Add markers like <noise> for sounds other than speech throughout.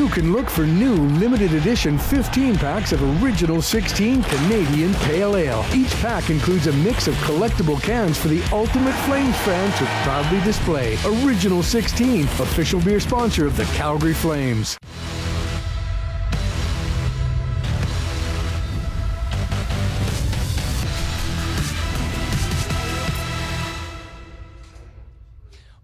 you can look for new limited edition 15 packs of Original 16 Canadian Pale Ale. Each pack includes a mix of collectible cans for the ultimate Flames fan to proudly display. Original 16, official beer sponsor of the Calgary Flames.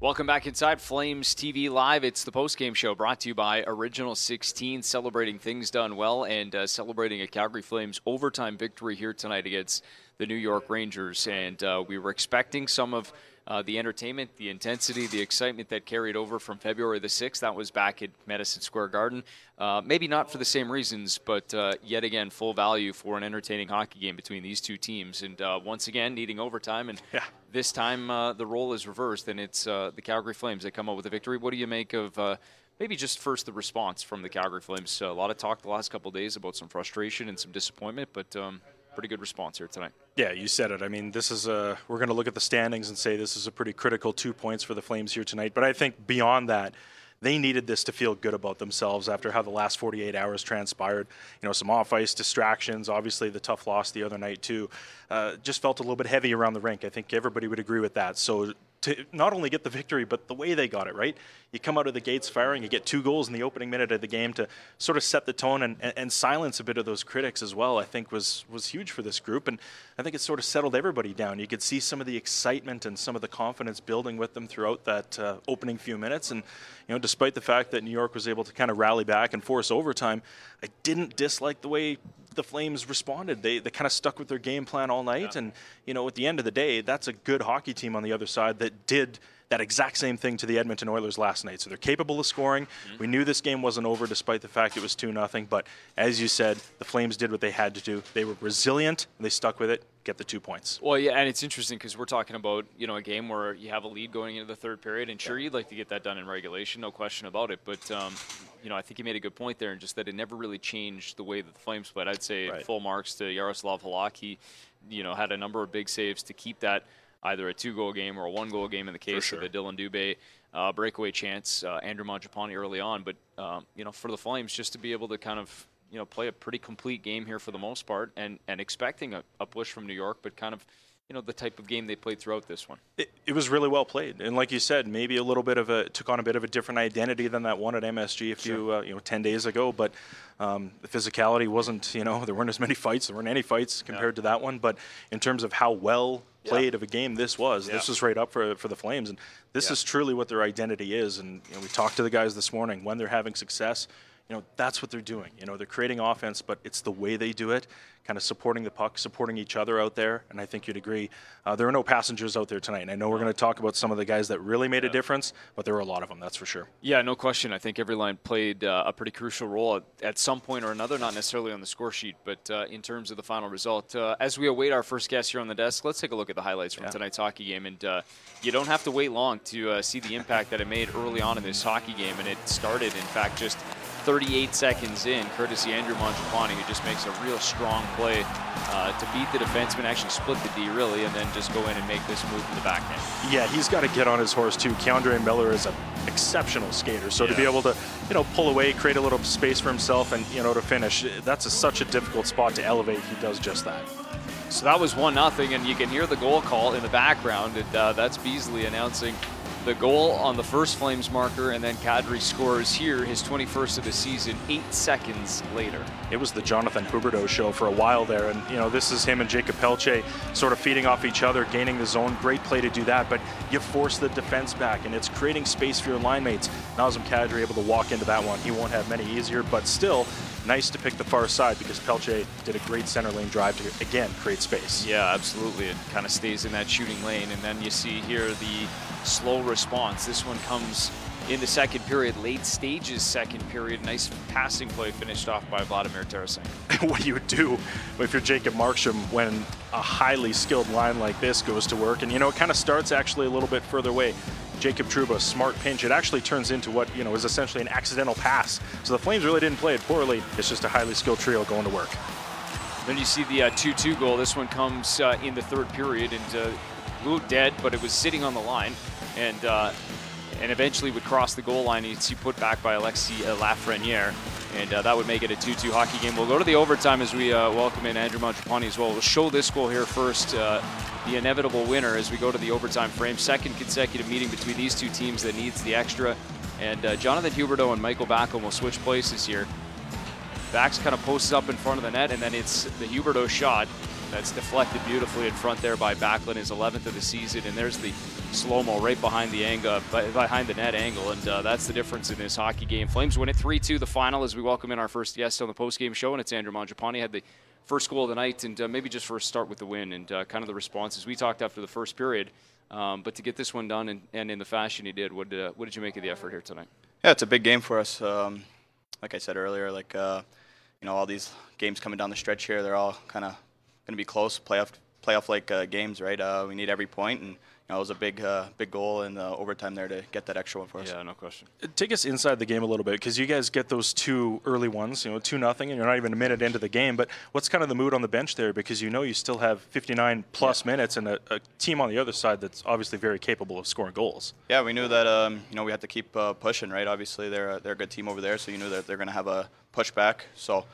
Welcome back inside Flames TV Live. It's the post-game show brought to you by Original 16, celebrating things done well and uh, celebrating a Calgary Flames overtime victory here tonight against the New York Rangers. And uh, we were expecting some of uh, the entertainment, the intensity, the excitement that carried over from February the 6th. That was back at Madison Square Garden. Uh, maybe not for the same reasons, but uh, yet again, full value for an entertaining hockey game between these two teams. And uh, once again, needing overtime. And yeah. this time, uh, the role is reversed, and it's uh, the Calgary Flames that come up with a victory. What do you make of? Maybe just first the response from the Calgary Flames. a lot of talk the last couple days about some frustration and some disappointment, but um, pretty good response here tonight. Yeah, you said it. I mean, this is a we're going to look at the standings and say this is a pretty critical two points for the Flames here tonight. But I think beyond that, they needed this to feel good about themselves after how the last 48 hours transpired. You know, some off ice distractions, obviously the tough loss the other night, too. Uh, just felt a little bit heavy around the rink. I think everybody would agree with that. So to not only get the victory, but the way they got it, right? You come out of the gates firing, you get two goals in the opening minute of the game to sort of set the tone and, and silence a bit of those critics as well, I think was, was huge for this group. And I think it sort of settled everybody down. You could see some of the excitement and some of the confidence building with them throughout that uh, opening few minutes. And, you know, despite the fact that New York was able to kind of rally back and force overtime, I didn't dislike the way the Flames responded. They they kind of stuck with their game plan all night, yeah. and you know at the end of the day, that's a good hockey team on the other side that did that exact same thing to the Edmonton Oilers last night. So they're capable of scoring. Mm-hmm. We knew this game wasn't over despite the fact it was 2 nothing. But as you said, the Flames did what they had to do. They were resilient, they stuck with it, get the two points. Well, yeah, and it's interesting because we're talking about, you know, a game where you have a lead going into the third period. And sure, yeah. you'd like to get that done in regulation, no question about it. But, um, you know, I think you made a good point there and just that it never really changed the way that the Flames played. I'd say right. full marks to Yaroslav Halak. He, you know, had a number of big saves to keep that – either a two-goal game or a one-goal game in the case sure. of the Dillon Dubé uh, breakaway chance, uh, Andrew Mangiapane early on. But um, you know, for the Flames, just to be able to kind of you know play a pretty complete game here for the most part, and and expecting a, a push from New York, but kind of you know the type of game they played throughout this one. It, it, was really well played, and like you said, maybe a little bit of a took on a bit of a different identity than that one at MSG a few sure. uh, you know ten days ago. But um, the physicality wasn't you know <laughs> there weren't as many fights, there weren't any fights compared yeah. to that one. But in terms of how well played yeah. of a game this was. Yeah. This was right up for for the Flames, and this yeah. is truly what their identity is. And you know, we talked to the guys this morning when they're having success. You know, that's what they're doing. You know, they're creating offense, but it's the way they do it kind of supporting the puck, supporting each other out there. And I think you'd agree. Uh, there are no passengers out there tonight. And I know we're going to talk about some of the guys that really made yeah. a difference, but there were a lot of them, that's for sure. Yeah, no question. I think every line played uh, a pretty crucial role at, at, some point or another, not necessarily on the score sheet, but uh, in terms of the final result. Uh, as we await our first guest here on the desk, let's take a look at the highlights from yeah. tonight's hockey game. And uh, you don't have to wait long to uh, see the impact that it made early on in this hockey game. And it started, in fact, just 38 seconds in, courtesy Andrew Mangiapane, who just makes a real strong play uh, to beat the defenseman, actually split the D really, and then just go in and make this move in the backhand. Yeah, he's got to get on his horse too. K'Andre Miller is an exceptional skater, so yeah. to be able to, you know, pull away, create a little space for himself, and you know, to finish, that's a, such a difficult spot to elevate. He does just that. So that was one nothing, and you can hear the goal call in the background, and uh, that's Beasley announcing the goal on the first Flames marker, and then Kadri scores here, his 21st of the season, eight seconds later. It was the Jonathan Huberdeau show for a while there, and you know this is him and Jacob Pelletier sort of feeding off each other, gaining the zone. Great play to do that, but you force the defense back, and it's creating space for your line mates. Nazem Kadri able to walk into that one. He won't have many easier, but still nice to pick the far side because Pelletier did a great center lane drive to again create space. Yeah, absolutely. It kind of stays in that shooting lane, and then you see here the slow response. This one comes in the second period, late stages second period. Nice passing play finished off by Vladimir Tarasenko. <laughs> what do you do if you're Jacob Markstrom when a highly skilled line like this goes to work? And you know, it kind of starts actually a little bit further away. Jacob Trouba, smart pinch. It actually turns into what you know is essentially an accidental pass. So the Flames really didn't play it poorly. It's just a highly skilled trio going to work. Then you see the 2-2 uh, goal. This one comes uh, in the third period, and uh, blew dead, but it was sitting on the line. And uh, and eventually would cross the goal line. You'd see put back by Alexis uh, Lafreniere, and uh, that would make it a 2-2 hockey game. We'll go to the overtime as we uh, welcome in Andrew Mangiapane as well. We'll show this goal here first, uh, the inevitable winner as we go to the overtime frame. Second consecutive meeting between these two teams that needs the extra. And uh, Jonathan Huberdeau and Michael Backlund will switch places here. Backs kind of posts up in front of the net, and then it's the Huberdeau shot that's deflected beautifully in front there by Backlund, his 11th of the season. And there's the slow mo right behind the angle, behind the net angle, and uh, that's the difference in this hockey game. Flames win it 3-2 the final as we welcome in our first guest on the post-game show, and it's Andrew Mangiapane. Had the first goal of the night, and uh, maybe just first start with the win and uh, kind of the responses we talked after the first period. Um, but to get this one done and, and in the fashion he did, what, uh, what did you make of the effort here tonight? Yeah, it's a big game for us. Um, like I said earlier, like uh, you know, all these games coming down the stretch here, they're all kind of going to be close, playoff playoff like uh, games, right? Uh, we need every point, and you know, it was a big uh, big goal in the overtime there to get that extra one for us. Yeah, no question. Take us inside the game a little bit because you guys get those two early ones, you know, two nothing, and you're not even a minute into the game. But what's kind of the mood on the bench there? Because you know you still have 59 plus yeah. minutes and a, a, team on the other side that's obviously very capable of scoring goals. Yeah, we knew that um, you know we had to keep uh, pushing, right? Obviously they're they're a good team over there, so you knew that they're going to have a pushback. So.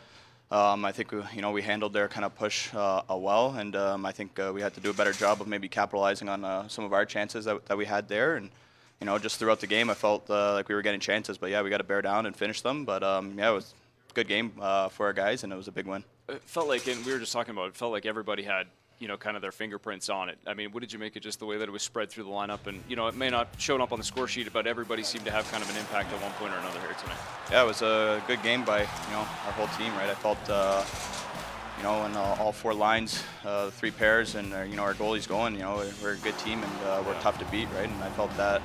Um, I think we, you know we handled their kind of push uh, well, and um, I think uh, we had to do a better job of maybe capitalizing on uh, some of our chances that, that we had there. And you know, just throughout the game, I felt uh, like we were getting chances, but yeah, we got to bear down and finish them. But um, yeah, it was a good game uh, for our guys, and it was a big win. It felt like, and we were just talking about, it felt like everybody had you know, kind of their fingerprints on it. I mean, what did you make of just the way that it was spread through the lineup? And, you know, it may not shown up on the score sheet, but everybody seemed to have kind of an impact at one point or another here tonight. Yeah, it was a good game by, you know, our whole team, right? I felt, uh, you know, in uh, all four lines, uh, three pairs, and, uh, you know, our goalies going, you know, we're a good team and uh, we're tough to beat, right? And I felt that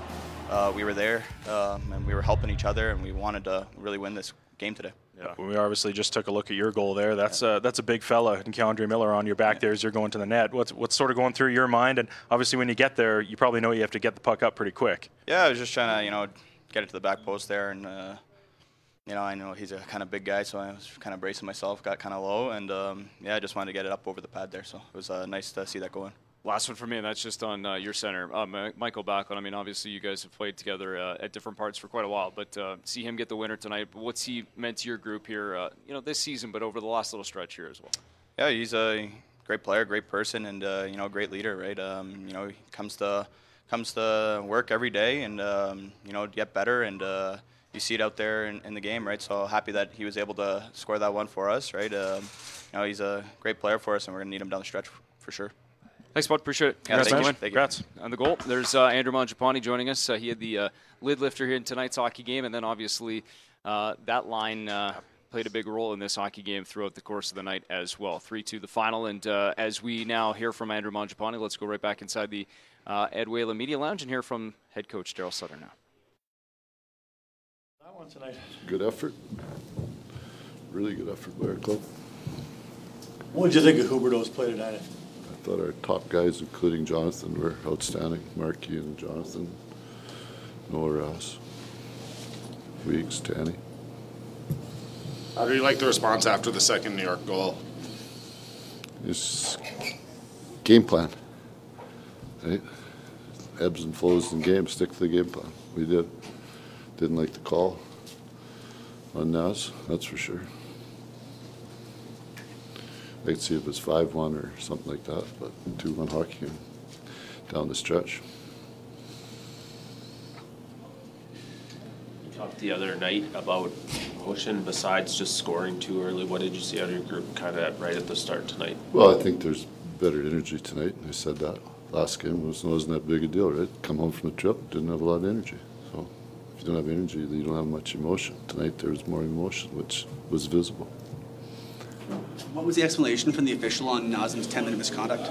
uh, we were there um, and we were helping each other and we wanted to really win this game today. Yeah. We obviously just took a look at your goal there. That's yeah. uh, that's a big fella, and K'Andre Miller on your back yeah. there as you're going to the net. What's what's sort of going through your mind? And obviously, when you get there, you probably know you have to get the puck up pretty quick. Yeah, I was just trying to you know get it to the back post there, and uh, you know I know he's a kind of big guy, so I was kind of bracing myself, got kind of low, and um, yeah, I just wanted to get it up over the pad there. So it was uh, nice to see that going. Last one for me, and that's just on uh, your center, uh, Michael Backlund. I mean, obviously, you guys have played together uh, at different parts for quite a while, but uh, see him get the winner tonight. What's he meant to your group here, uh, you know, this season, but over the last little stretch here as well? Yeah, he's a great player, great person, and uh, you know, great leader. Right? Um, you know, he comes to comes to work every day, and um, you know, get better, and you see it out there in, in, the game, right? So happy that he was able to score that one for us, right? Um, you know, he's a great player for us, and we're gonna need him down the stretch for sure. Thanks, bud. Appreciate it. Congrats, thank you. Thank Congrats. On the goal, there's uh, Andrew Mangiapane joining us. Uh, he had the uh, lid lifter here in tonight's hockey game, and then obviously uh, that line uh, played a big role in this hockey game throughout the course of the night as well. 3 2 the final. And uh, as we now hear from Andrew Mangiapane, let's go right back inside the Ed Whalen Media Lounge and hear from head coach Daryl Sutter now. That one tonight. Good effort. Really good effort by our club. What did you think of Huberdeau's play tonight? Thought our top guys, including Jonathan, were outstanding. Marky and Jonathan, Noah Ross, Weeks, Tanny. How do you like the response after the second New York goal? It's game plan, right? Ebbs and flows in games. Stick to the game plan. We did. Didn't like the call on Naz, that's for sure. I'd see if it was 5 1 or something like that, but 2 1 hockey down the stretch. You talked the other night about motion besides just scoring too early. What did you see out of your group kind of right at the start tonight? Well, I think there's better energy tonight. I said that last game was, wasn't that big a deal, right? Come home from the trip, didn't have a lot of energy. So if you don't have energy, then you don't have much emotion. Tonight there was more emotion, which was visible. What was the explanation from the official on Nazem's 10 minute misconduct?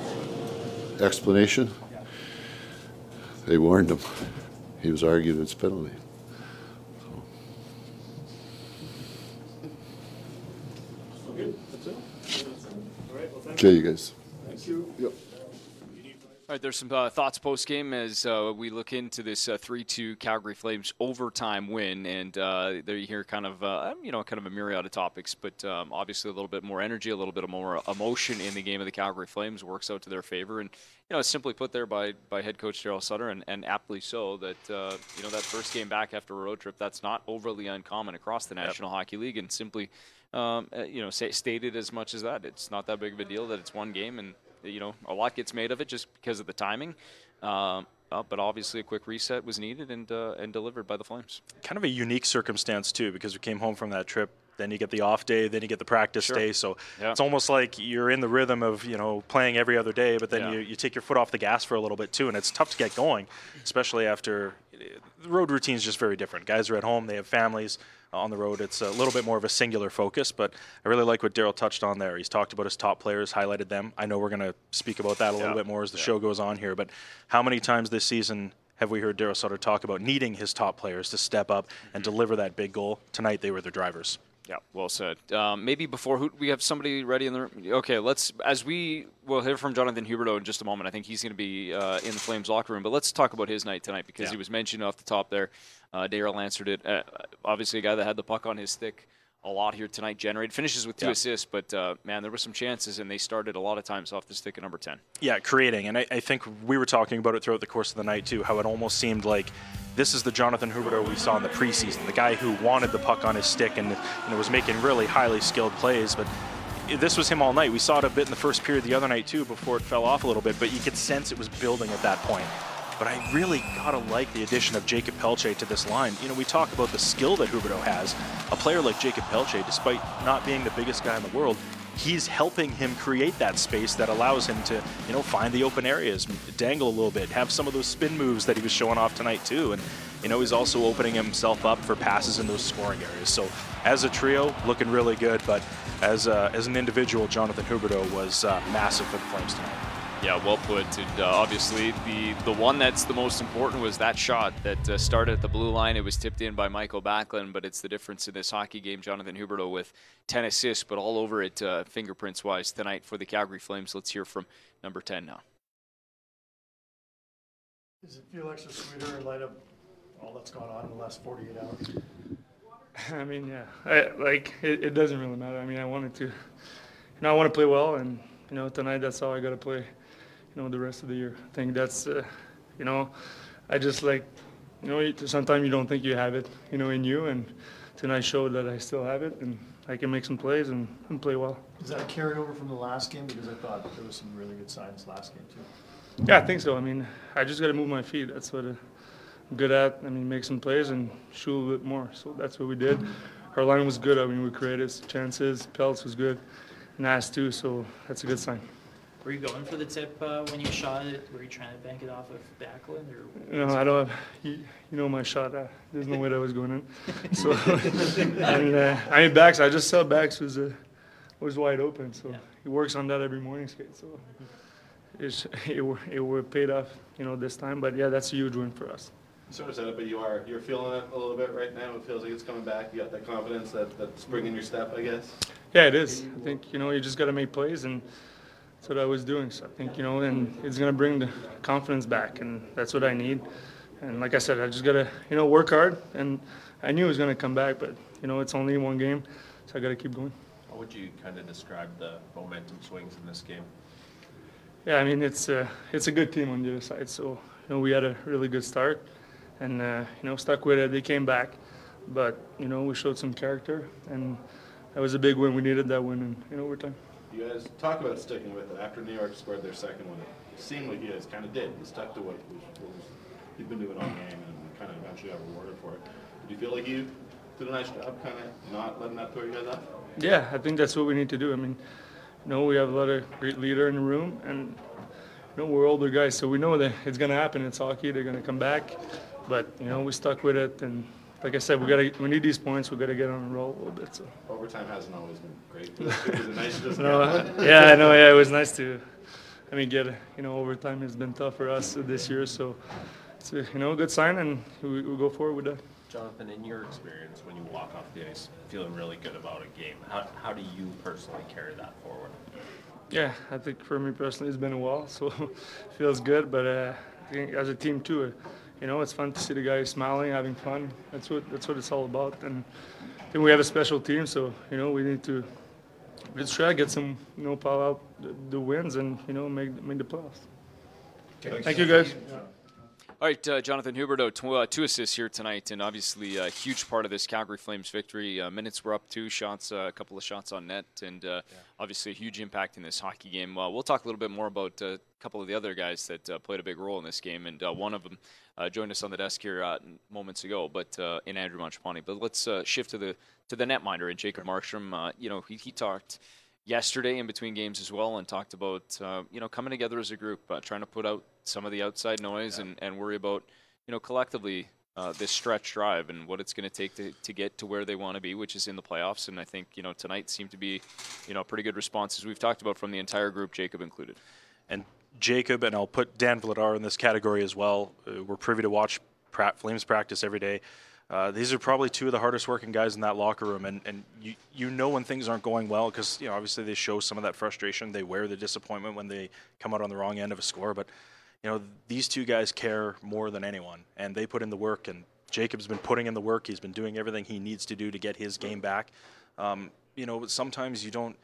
Explanation? They warned him. He was arguing its penalty. Okay, you guys. Thank you. Yep. All right, there's some uh, thoughts post game as uh, we look into this uh, 3-2 Calgary Flames overtime win, and uh, there you hear kind of uh, you know kind of a myriad of topics, but um, obviously a little bit more energy, a little bit more emotion in the game of the Calgary Flames works out to their favor, and you know it's simply put there by by head coach Daryl Sutter, and, and aptly so that uh, you know that first game back after a road trip that's not overly uncommon across the National yep. Hockey League, and simply um, you know say, stated as much as that it's not that big of a deal that it's one game and you know, a lot gets made of it just because of the timing. Um, uh, but obviously, a quick reset was needed and uh, and delivered by the Flames. Kind of a unique circumstance too, because we came home from that trip. Then you get the off day, then you get the practice sure. day. So yeah. it's almost like you're in the rhythm of you know playing every other day, but then yeah. you, you take your foot off the gas for a little bit too, and it's tough to get going, especially after the road routine is just very different. Guys are at home, they have families on the road, it's a little bit more of a singular focus. But I really like what Daryl touched on there. He's talked about his top players, highlighted them. I know we're going to speak about that a little bit more as the yeah. show goes on here. But how many times this season have we heard Daryl Sutter talk about needing his top players to step up and mm-hmm. deliver that big goal? Tonight, they were the drivers. Yeah, well said. Um, maybe before who, we have somebody ready in the room. Okay, let's as we will hear from Jonathan Huberdeau in just a moment. I think he's going to be uh, in the Flames locker room, but let's talk about his night tonight because yeah. he was mentioned off the top there. Uh, Daryl answered it. Uh, obviously, a guy that had the puck on his stick a lot here tonight. Generated finishes with two yeah. assists, but uh, man, there were some chances, and they started a lot of times off the stick at number ten. Yeah, creating, and I, I think we were talking about it throughout the course of the night too. How it almost seemed like this is the Jonathan Huberdeau we saw in the preseason, the guy who wanted the puck on his stick and you know, was making really highly skilled plays, but this was him all night. We saw it a bit in the first period the other night too before it fell off a little bit, but you could sense it was building at that point. But I really gotta like the addition of Jacob Pelletier to this line. You know, we talk about the skill that Huberdeau has. A player like Jacob Pelletier, despite not being the biggest guy in the world, he's helping him create that space that allows him to, you know, find the open areas, dangle a little bit, have some of those spin moves that he was showing off tonight too. And you know, he's also opening himself up for passes in those scoring areas. So as a trio, looking really good. But as uh, as an individual, Jonathan Huberdeau was uh, massive for the Flames tonight. Yeah, well put. And uh, obviously, the the one that's the most important was that shot that uh, started at the blue line. It was tipped in by Michael Backlund, but it's the difference in this hockey game. Jonathan Huberdeau with 10 assists, but all over it uh, fingerprints wise tonight for the Calgary Flames. Let's hear from number 10 now. Does it feel extra sweeter in light of all that's gone on in the last 48 hours? I mean, yeah, I, like it, it doesn't really matter. I mean, I wanted to, you know, I want to play well, and you know, tonight that's how I got to play you know, the rest of the year. I think that's, uh, you know, I just like, you know, sometimes you don't think you have it, you know, in you, and tonight showed that I still have it, and I can make some plays and, and play well. Is that a carryover from the last game? Because I thought there was some really good signs last game too. Yeah, I think so. I mean, I just got to move my feet. That's what I'm good at. I mean, make some plays and shoot a little bit more. So that's what we did. Our line was good. I mean, we created chances. Pelts was good, Naz too. So that's a good sign. Were you going for the tip uh, when you shot it? Were you trying to bank it off of Backlund or? No, I don't. Have, you, you know my shot. Uh, there's no way that was going in. <laughs> So, <laughs> and uh, I mean backs. I just saw backs was uh, was wide open. So yeah. he works on that every morning skate. So it's, it it it paid off, you know, this time. But yeah, that's a huge win for us. Sort of said it, but you are you're feeling it a little bit right now. It feels like it's coming back. You got that confidence, that that spring in your step, I guess. Yeah, it is. I think you know you just got to make plays and that's what I was doing. So I think, you know, and it's going to bring the confidence back, and that's what I need. And like I said, I just got to, you know, work hard. And I knew it was going to come back, but, you know, it's only one game, so I got to keep going. How would you kind of describe the momentum swings in this game? Yeah, I mean, it's a, it's a good team on the other side. So, you know, we had a really good start and, uh, you know, stuck with it. They came back, but, you know, we showed some character, and that was a big win. We needed that win in, in overtime. You guys talk about sticking with it. After New York scored their second one, it seemed like you guys kind of did. You stuck to what, what was, you've been doing all game and kind of eventually got rewarded for it. Did you feel like you did a nice job kind of not letting that throw you guys off? Yeah, I think that's what we need to do. I mean, you know, we have a lot of great leader in the room, and you know, we're older guys, so we know that it's going to happen. It's hockey. They're going to come back, but you know, we stuck with it, and like I said, we got to we need these points. We got to get on a roll a little bit. So overtime hasn't always been great. It was nice just <laughs> no, <laughs> yeah, I know. Yeah, it was nice to. I mean, get you know, overtime has been tough for us this year, so it's a, you know a good sign, and we, we go forward with that. Jonathan, in your experience, when you walk off the ice feeling really good about a game, how, how do you personally carry that forward? Yeah, I think for me personally, it's been a while, <laughs> so feels good. But uh, I think as a team too, uh, you know, it's fun to see the guys smiling, having fun. That's what that's what it's all about. And I think we have a special team, so you know, we need to let's try to get some, you know, pile out the, the wins and you know make make the playoffs. Thank you, guys. All right, uh, Jonathan Huberdeau, tw- uh, two assists here tonight, and obviously a huge part of this Calgary Flames victory. Uh, minutes were up, two shots, uh, a couple of shots on net, and uh, obviously a huge impact in this hockey game. Uh, we'll talk a little bit more about a couple of the other guys that played a big role in this game, and one of them joined us on the desk here moments ago, but in Andrew Mangiapane. But let's shift to the to the netminder and Jacob Markstrom. you know, he, he talked yesterday in between games as well and talked about uh, you know coming together as a group, uh, trying to put out some of the outside noise yeah. and, and worry about you know collectively uh, this stretch drive and what it's going to take to, to get to where they want to be, which is in the playoffs. And I think you know tonight seemed to be you know pretty good responses we've talked about from the entire group, Jacob included. And Jacob and I'll put Dan Vladar in this category as well. Uh, we're privy to watch Flames practice every day. Uh, these are probably two of the hardest working guys in that locker room, and, and you, you know when things aren't going well because you know obviously they show some of that frustration. They wear the disappointment when they come out on the wrong end of a score, but you know these two guys care more than anyone, and they put in the work. And Jacob's been putting in the work. He's been doing everything he needs to do to get his game back. Um, you know, sometimes you don't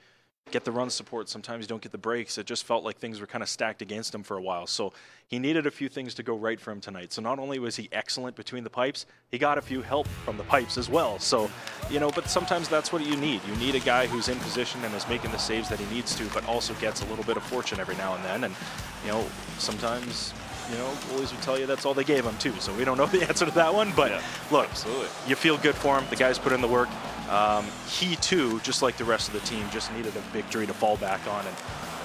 get the run support. Sometimes you don't get the breaks. It just felt like things were kind of stacked against him for a while. So he needed a few things to go right for him tonight. So not only was he excellent between the pipes, he got a few help from the pipes as well. So, you know, but sometimes that's what you need. You need a guy who's in position and is making the saves that he needs to, but also gets a little bit of fortune every now and then. And, you know, sometimes you know, goalies would tell you that's all they gave him too. So we don't know the <laughs> answer to that one. But yeah, look, absolutely. you feel good for him. The guys put in the work. Um, he too, just like the rest of the team, just needed a victory to fall back on and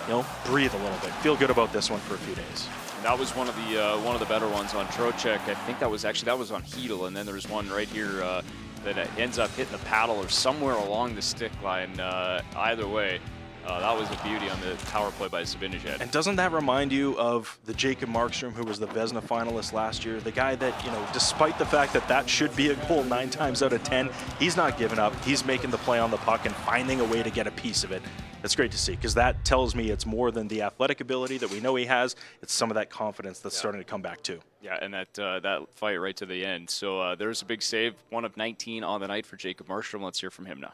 you know breathe a little bit. Feel good about this one for a few days. That was one of the uh, one of the better ones on Trocheck. I think that was actually that was on Chytil, and then there's one right here uh, that ends up hitting the paddle or somewhere along the stick line. Uh, either way, uh, that was a beauty on the power play by Zibanejad. And doesn't that remind you of the Jacob Markstrom, who was the Vezina finalist last year? The guy that, you know, despite the fact that that should be a goal nine times out of ten, he's not giving up. He's making the play on the puck and finding a way to get a piece of it. That's great to see because that tells me it's more than the athletic ability that we know he has. It's some of that confidence that's yeah. starting to come back too. Yeah, and that uh, that fight right to the end. So uh, there's a big save, one of 19 on the night for Jacob Markstrom. Let's hear from him now.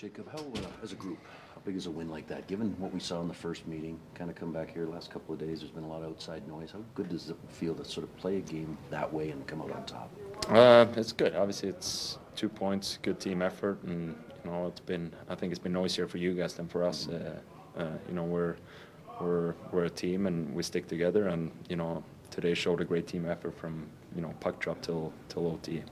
Jacob, how, uh, as a group, how big is a win like that? Given what we saw in the first meeting, kind of come back here last couple of days, there's been a lot of outside noise. How good does it feel to sort of play a game that way and come out on top? Uh, it's good. Obviously, it's two points, good team effort, and you know it's been. I think it's been noisier for you guys than for us. Uh, uh, you know, we're we're we're a team and we stick together, and you know today showed a great team effort from you know puck drop till till OT.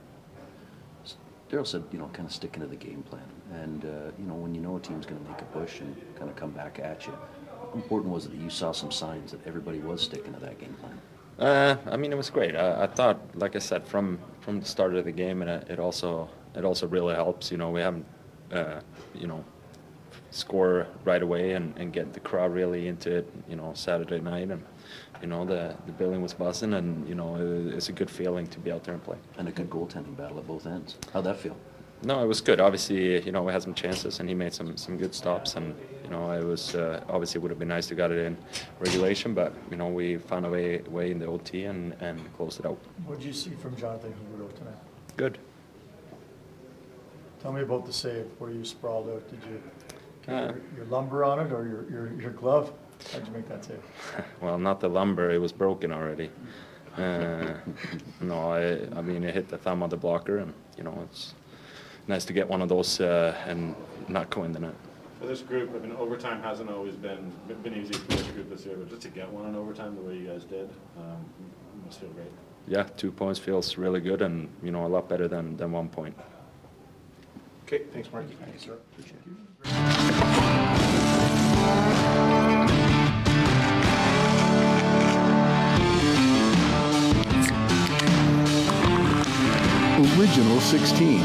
Daryl said, you know, kind of sticking to the game plan. And, uh, you know, when you know a team's going to make a push and kind of come back at you, how important was it that you saw some signs that everybody was sticking to that game plan? Uh, I mean, it was great. I, I, thought, like I said, from from the start of the game, and it, also it also really helps. You know, we haven't, uh, you know, score right away and, and get the crowd really into it. You know, Saturday night, and you know the the building was buzzing, and you know it, it's a good feeling to be out there and play. And a good goaltending battle at both ends. How'd that feel? No, it was good. Obviously, you know, we had some chances, and he made some, some good stops. And you know, it was uh, obviously would have been nice to got it in regulation, but you know, we found a way way in the OT and, and closed it out. What did you see from Jonathan Huberdeau tonight? Good. Tell me about the save where you sprawled out. Did you get uh, your, your, lumber on it or your, your, your glove? How'd you make that save? <laughs> well, not the lumber. It was broken already. Uh, <laughs> no, I, I mean, it hit the thumb of the blocker, and you know, it's nice to get one of those uh, and not go in the net. For this group, I mean, overtime hasn't always been been easy for this group this year, but just to get one in overtime the way you guys did, um, must feel great. Yeah, two points feels really good, and you know a lot better than than one point. Okay, thanks, Mark. Thanks, sir. Appreciate it. Original 16,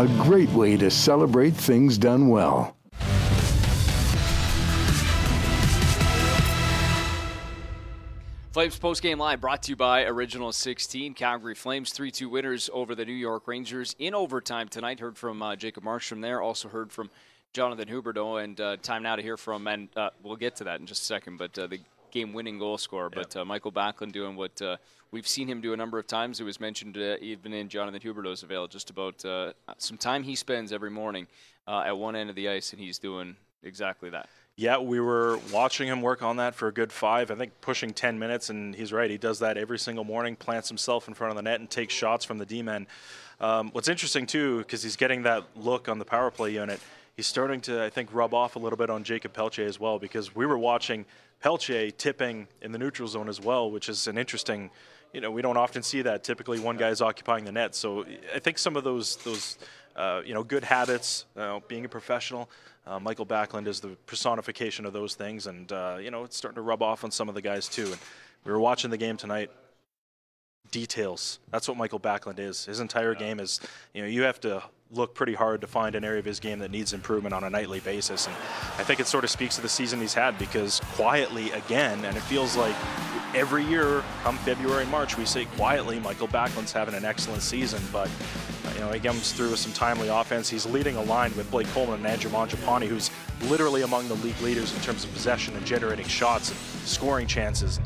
a great way to celebrate things done well. Flames postgame live brought to you by Original 16. Calgary Flames 3 2 winners over the New York Rangers in overtime tonight. Heard from uh, Jacob Markstrom there. Also heard from Jonathan Huberdeau, and uh, time now to hear from, and uh, we'll get to that in just a second, but uh, the game-winning goal scorer. But uh, Michael Backlund doing what uh, we've seen him do a number of times. It was mentioned uh, even in Jonathan Huberdeau's avail, just about uh, some time he spends every morning uh, at one end of the ice, and he's doing exactly that. Yeah, we were watching him work on that for a good five, I think pushing 10 minutes, and he's right. He does that every single morning, plants himself in front of the net, and takes shots from the D men. Um, what's interesting, too, because he's getting that look on the power play unit, he's starting to, I think, rub off a little bit on Jacob Pelche as well, because we were watching Pelche tipping in the neutral zone as well, which is an interesting. You know, we don't often see that. Typically, one guy is occupying the net. So I think some of those those uh, you know good habits, uh, being a professional. Uh, Michael Backlund is the personification of those things, and uh, you know it's starting to rub off on some of the guys too. And we were watching the game tonight. Details. That's what Michael Backlund is. His entire game is. You know, you have to look pretty hard to find an area of his game that needs improvement on a nightly basis. And I think it sort of speaks to the season he's had because quietly again, and it feels like every year come February and March, we say quietly Michael Backlund's having an excellent season, but you know, he comes through with some timely offense. He's leading a line with Blake Coleman and Andrew Mangiapane, who's literally among the league leaders in terms of possession and generating shots and scoring chances.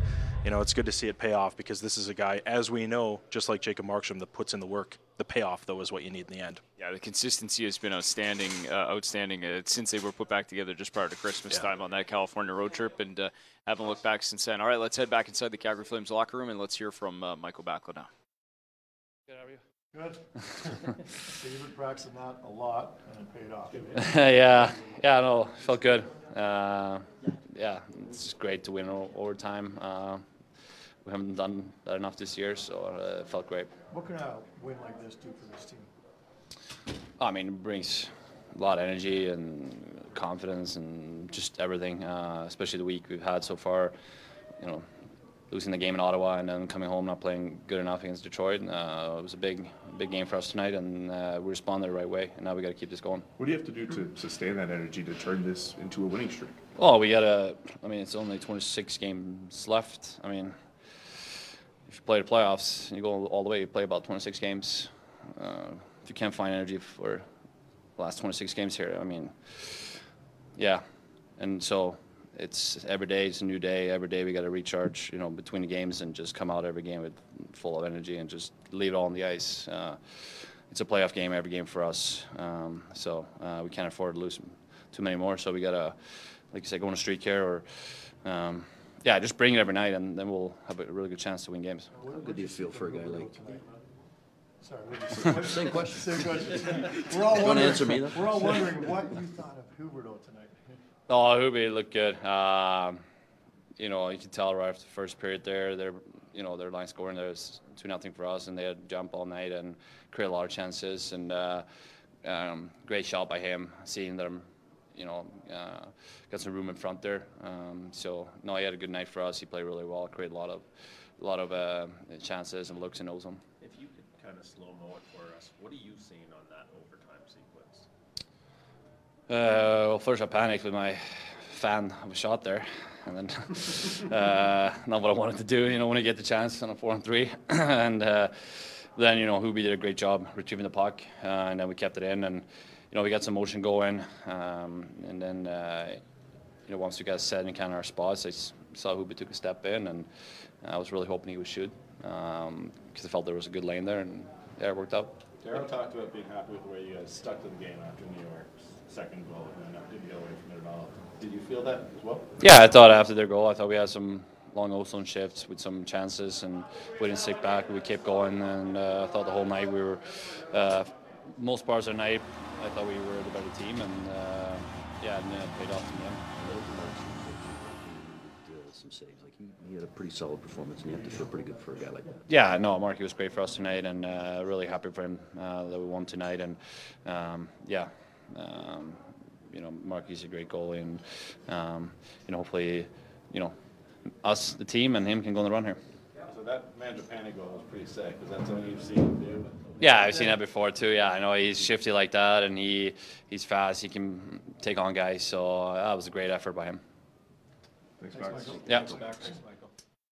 You know, it's good to see it pay off because this is a guy, as we know, just like Jacob Markstrom, that puts in the work. The payoff, though, is what you need in the end. Yeah, the consistency has been outstanding, uh, outstanding uh, since they were put back together just prior to Christmas Yeah. time on that California road trip, and uh, haven't looked back since then. All right, let's head back inside the Calgary Flames locker room and let's hear from uh, Michael Backlund now. Good, how are you? Good. <laughs> So you've been practicing that a lot, and it paid off. <laughs> yeah, yeah, no, felt good. Uh, yeah, it's great to win o- overtime. We haven't done that enough this year, so uh, it felt great. What can a win like this do for this team? I mean, it brings a lot of energy and confidence and just everything, uh, especially the week we've had so far. You know, losing the game in Ottawa and then coming home not playing good enough against Detroit. Uh, it was a big, big game for us tonight, and uh, we responded the right way. And now we got to keep this going. What do you have to do to sustain that energy to turn this into a winning streak? Well, we gotta. I mean, it's only 26 games left. I mean, if you play the playoffs and you go all the way, you play about 26 games. Uh, if you can't find energy for the last 26 games here, I mean, yeah. And so it's every day it's a new day. Every day we got to recharge, you know, between the games and just come out every game with full of energy and just leave it all on the ice. Uh, it's a playoff game every game for us, um, so uh, we can't afford to lose too many more. So we gotta, like you said, go on a streak here or. Um, yeah, just bring it every night, and then we'll have a really good chance to win games. How good do you feel for a guy like? Sorry, what did you say? Same question. Same question. We're all Don't wondering, answer me, though. We're all wondering what you thought of Huberdeau tonight. Oh, Hubi looked good. Um, you know, you can tell right after the first period there, they're, you know, their line scoring there was two nothing for us, and they had jump all night and create a lot of chances. And uh, um, great shot by him, seeing them, you know, uh, got some room in front there. Um, so no, he had a good night for us. He played really well, created a lot of, a lot of uh, chances and looks and knows them. If you could kind of slow mo it for us, what are you seeing on that overtime sequence? Uh, well, first I panicked with my fan of a shot there, and then <laughs> uh, not what I wanted to do. You know, when you get the chance on a four and three, <coughs> and uh, then you know Hubi did a great job retrieving the puck, uh, and then we kept it in, and you know we got some motion going, um, and then uh, you know once we got set in kind of our spots, I s- saw Hubi took a step in, and I was really hoping he would shoot because I felt there was a good lane there, and yeah, it worked out. Daryl talked about being happy with the way you guys stuck to the game after New York's second goal and then didn't get away from it at all. Did you feel that as well? Yeah, I thought after their goal, I thought we had some long ozone shifts with some chances, and we didn't stick back. We kept going, and uh, I thought the whole night we were, uh, most parts of the night, I thought we were the better team, and uh, yeah, and it paid off in the end. Some saves. Like he, he had a pretty solid performance, and you have to feel pretty good for a guy like that. Yeah, no, Marky was great for us tonight, and uh, really happy for him uh, that we won tonight. And um, yeah, um, you know, Marky's a great goalie, and um, you know, hopefully, you know, us, the team, and him can go on the run here. So that Mangiapane goal was pretty sick. Is that something you've seen him do? Yeah, I've seen that before too. Yeah, I know he's shifty like that, and he he's fast. He can take on guys. So uh, that was a great effort by him. Thanks, Max. Yeah.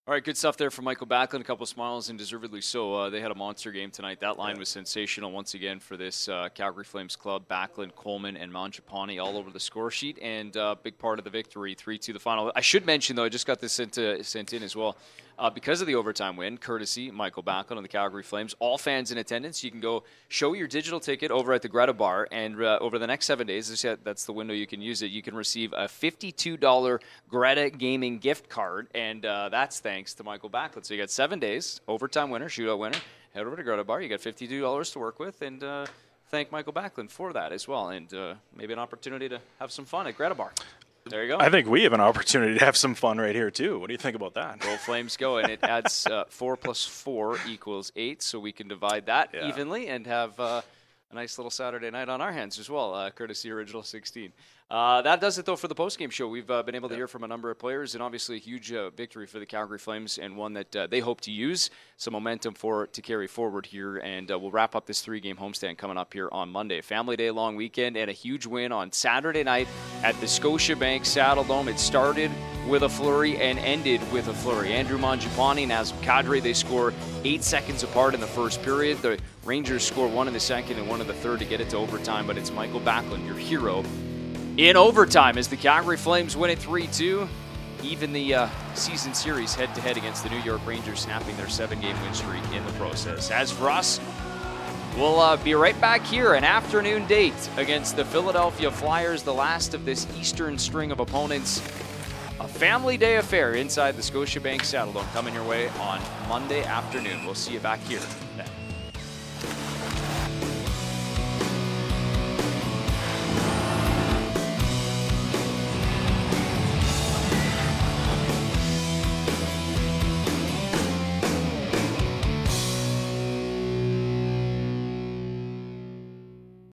All right, good stuff there from Michael Backlund. A couple of smiles and deservedly so. Uh, they had a monster game tonight. That line was sensational once again for this uh, Calgary Flames club. Backlund, Coleman, and Mangiapane all over the score sheet, and uh, big part of the victory, three to the final. I should mention though, I just got this sent, to, sent in as well. Uh, because of the overtime win, courtesy Michael Backlund on the Calgary Flames. All fans in attendance, you can go show your digital ticket over at the Greta Bar, and uh, over the next seven days, that's the window you can use it. You can receive a $52 Greta Gaming gift card, and uh, that's thanks to Michael Backlund. So you got seven days, overtime winner, shootout winner. Head over to Greta Bar. You got $52 to work with, and uh, thank Michael Backlund for that as well, and uh, maybe an opportunity to have some fun at Greta Bar. There you go. I think we have an opportunity to have some fun right here too. What do you think about that? Well, flames go, and it adds uh, four plus four equals eight, so we can divide that Yeah. evenly and have uh, a nice little Saturday night on our hands as well, uh, courtesy Original 16. Uh, that does it though for the postgame show. We've uh, been able to hear from a number of players, and obviously a huge uh, victory for the Calgary Flames, and one that uh, they hope to use some momentum for to carry forward here. And uh, we'll wrap up this three-game homestand coming up here on Monday. Family Day long weekend, and a huge win on Saturday night at the Scotiabank Saddle Dome. It started with a flurry and ended with a flurry. Andrew Mangiapane and Nazem Kadri, they score eight seconds apart in the first period. The Rangers score one in the second and one in the third to get it to overtime, but it's Michael Backlund, your hero, in overtime as the Calgary Flames win it 3 2. Even the uh, season series head to head against the New York Rangers, snapping their seven game win streak in the process. As for us, we'll uh, be right back here, an afternoon date against the Philadelphia Flyers, the last of this Eastern string of opponents. A family day affair inside the Scotiabank Saddledome coming your way on Monday afternoon. We'll see you back here then.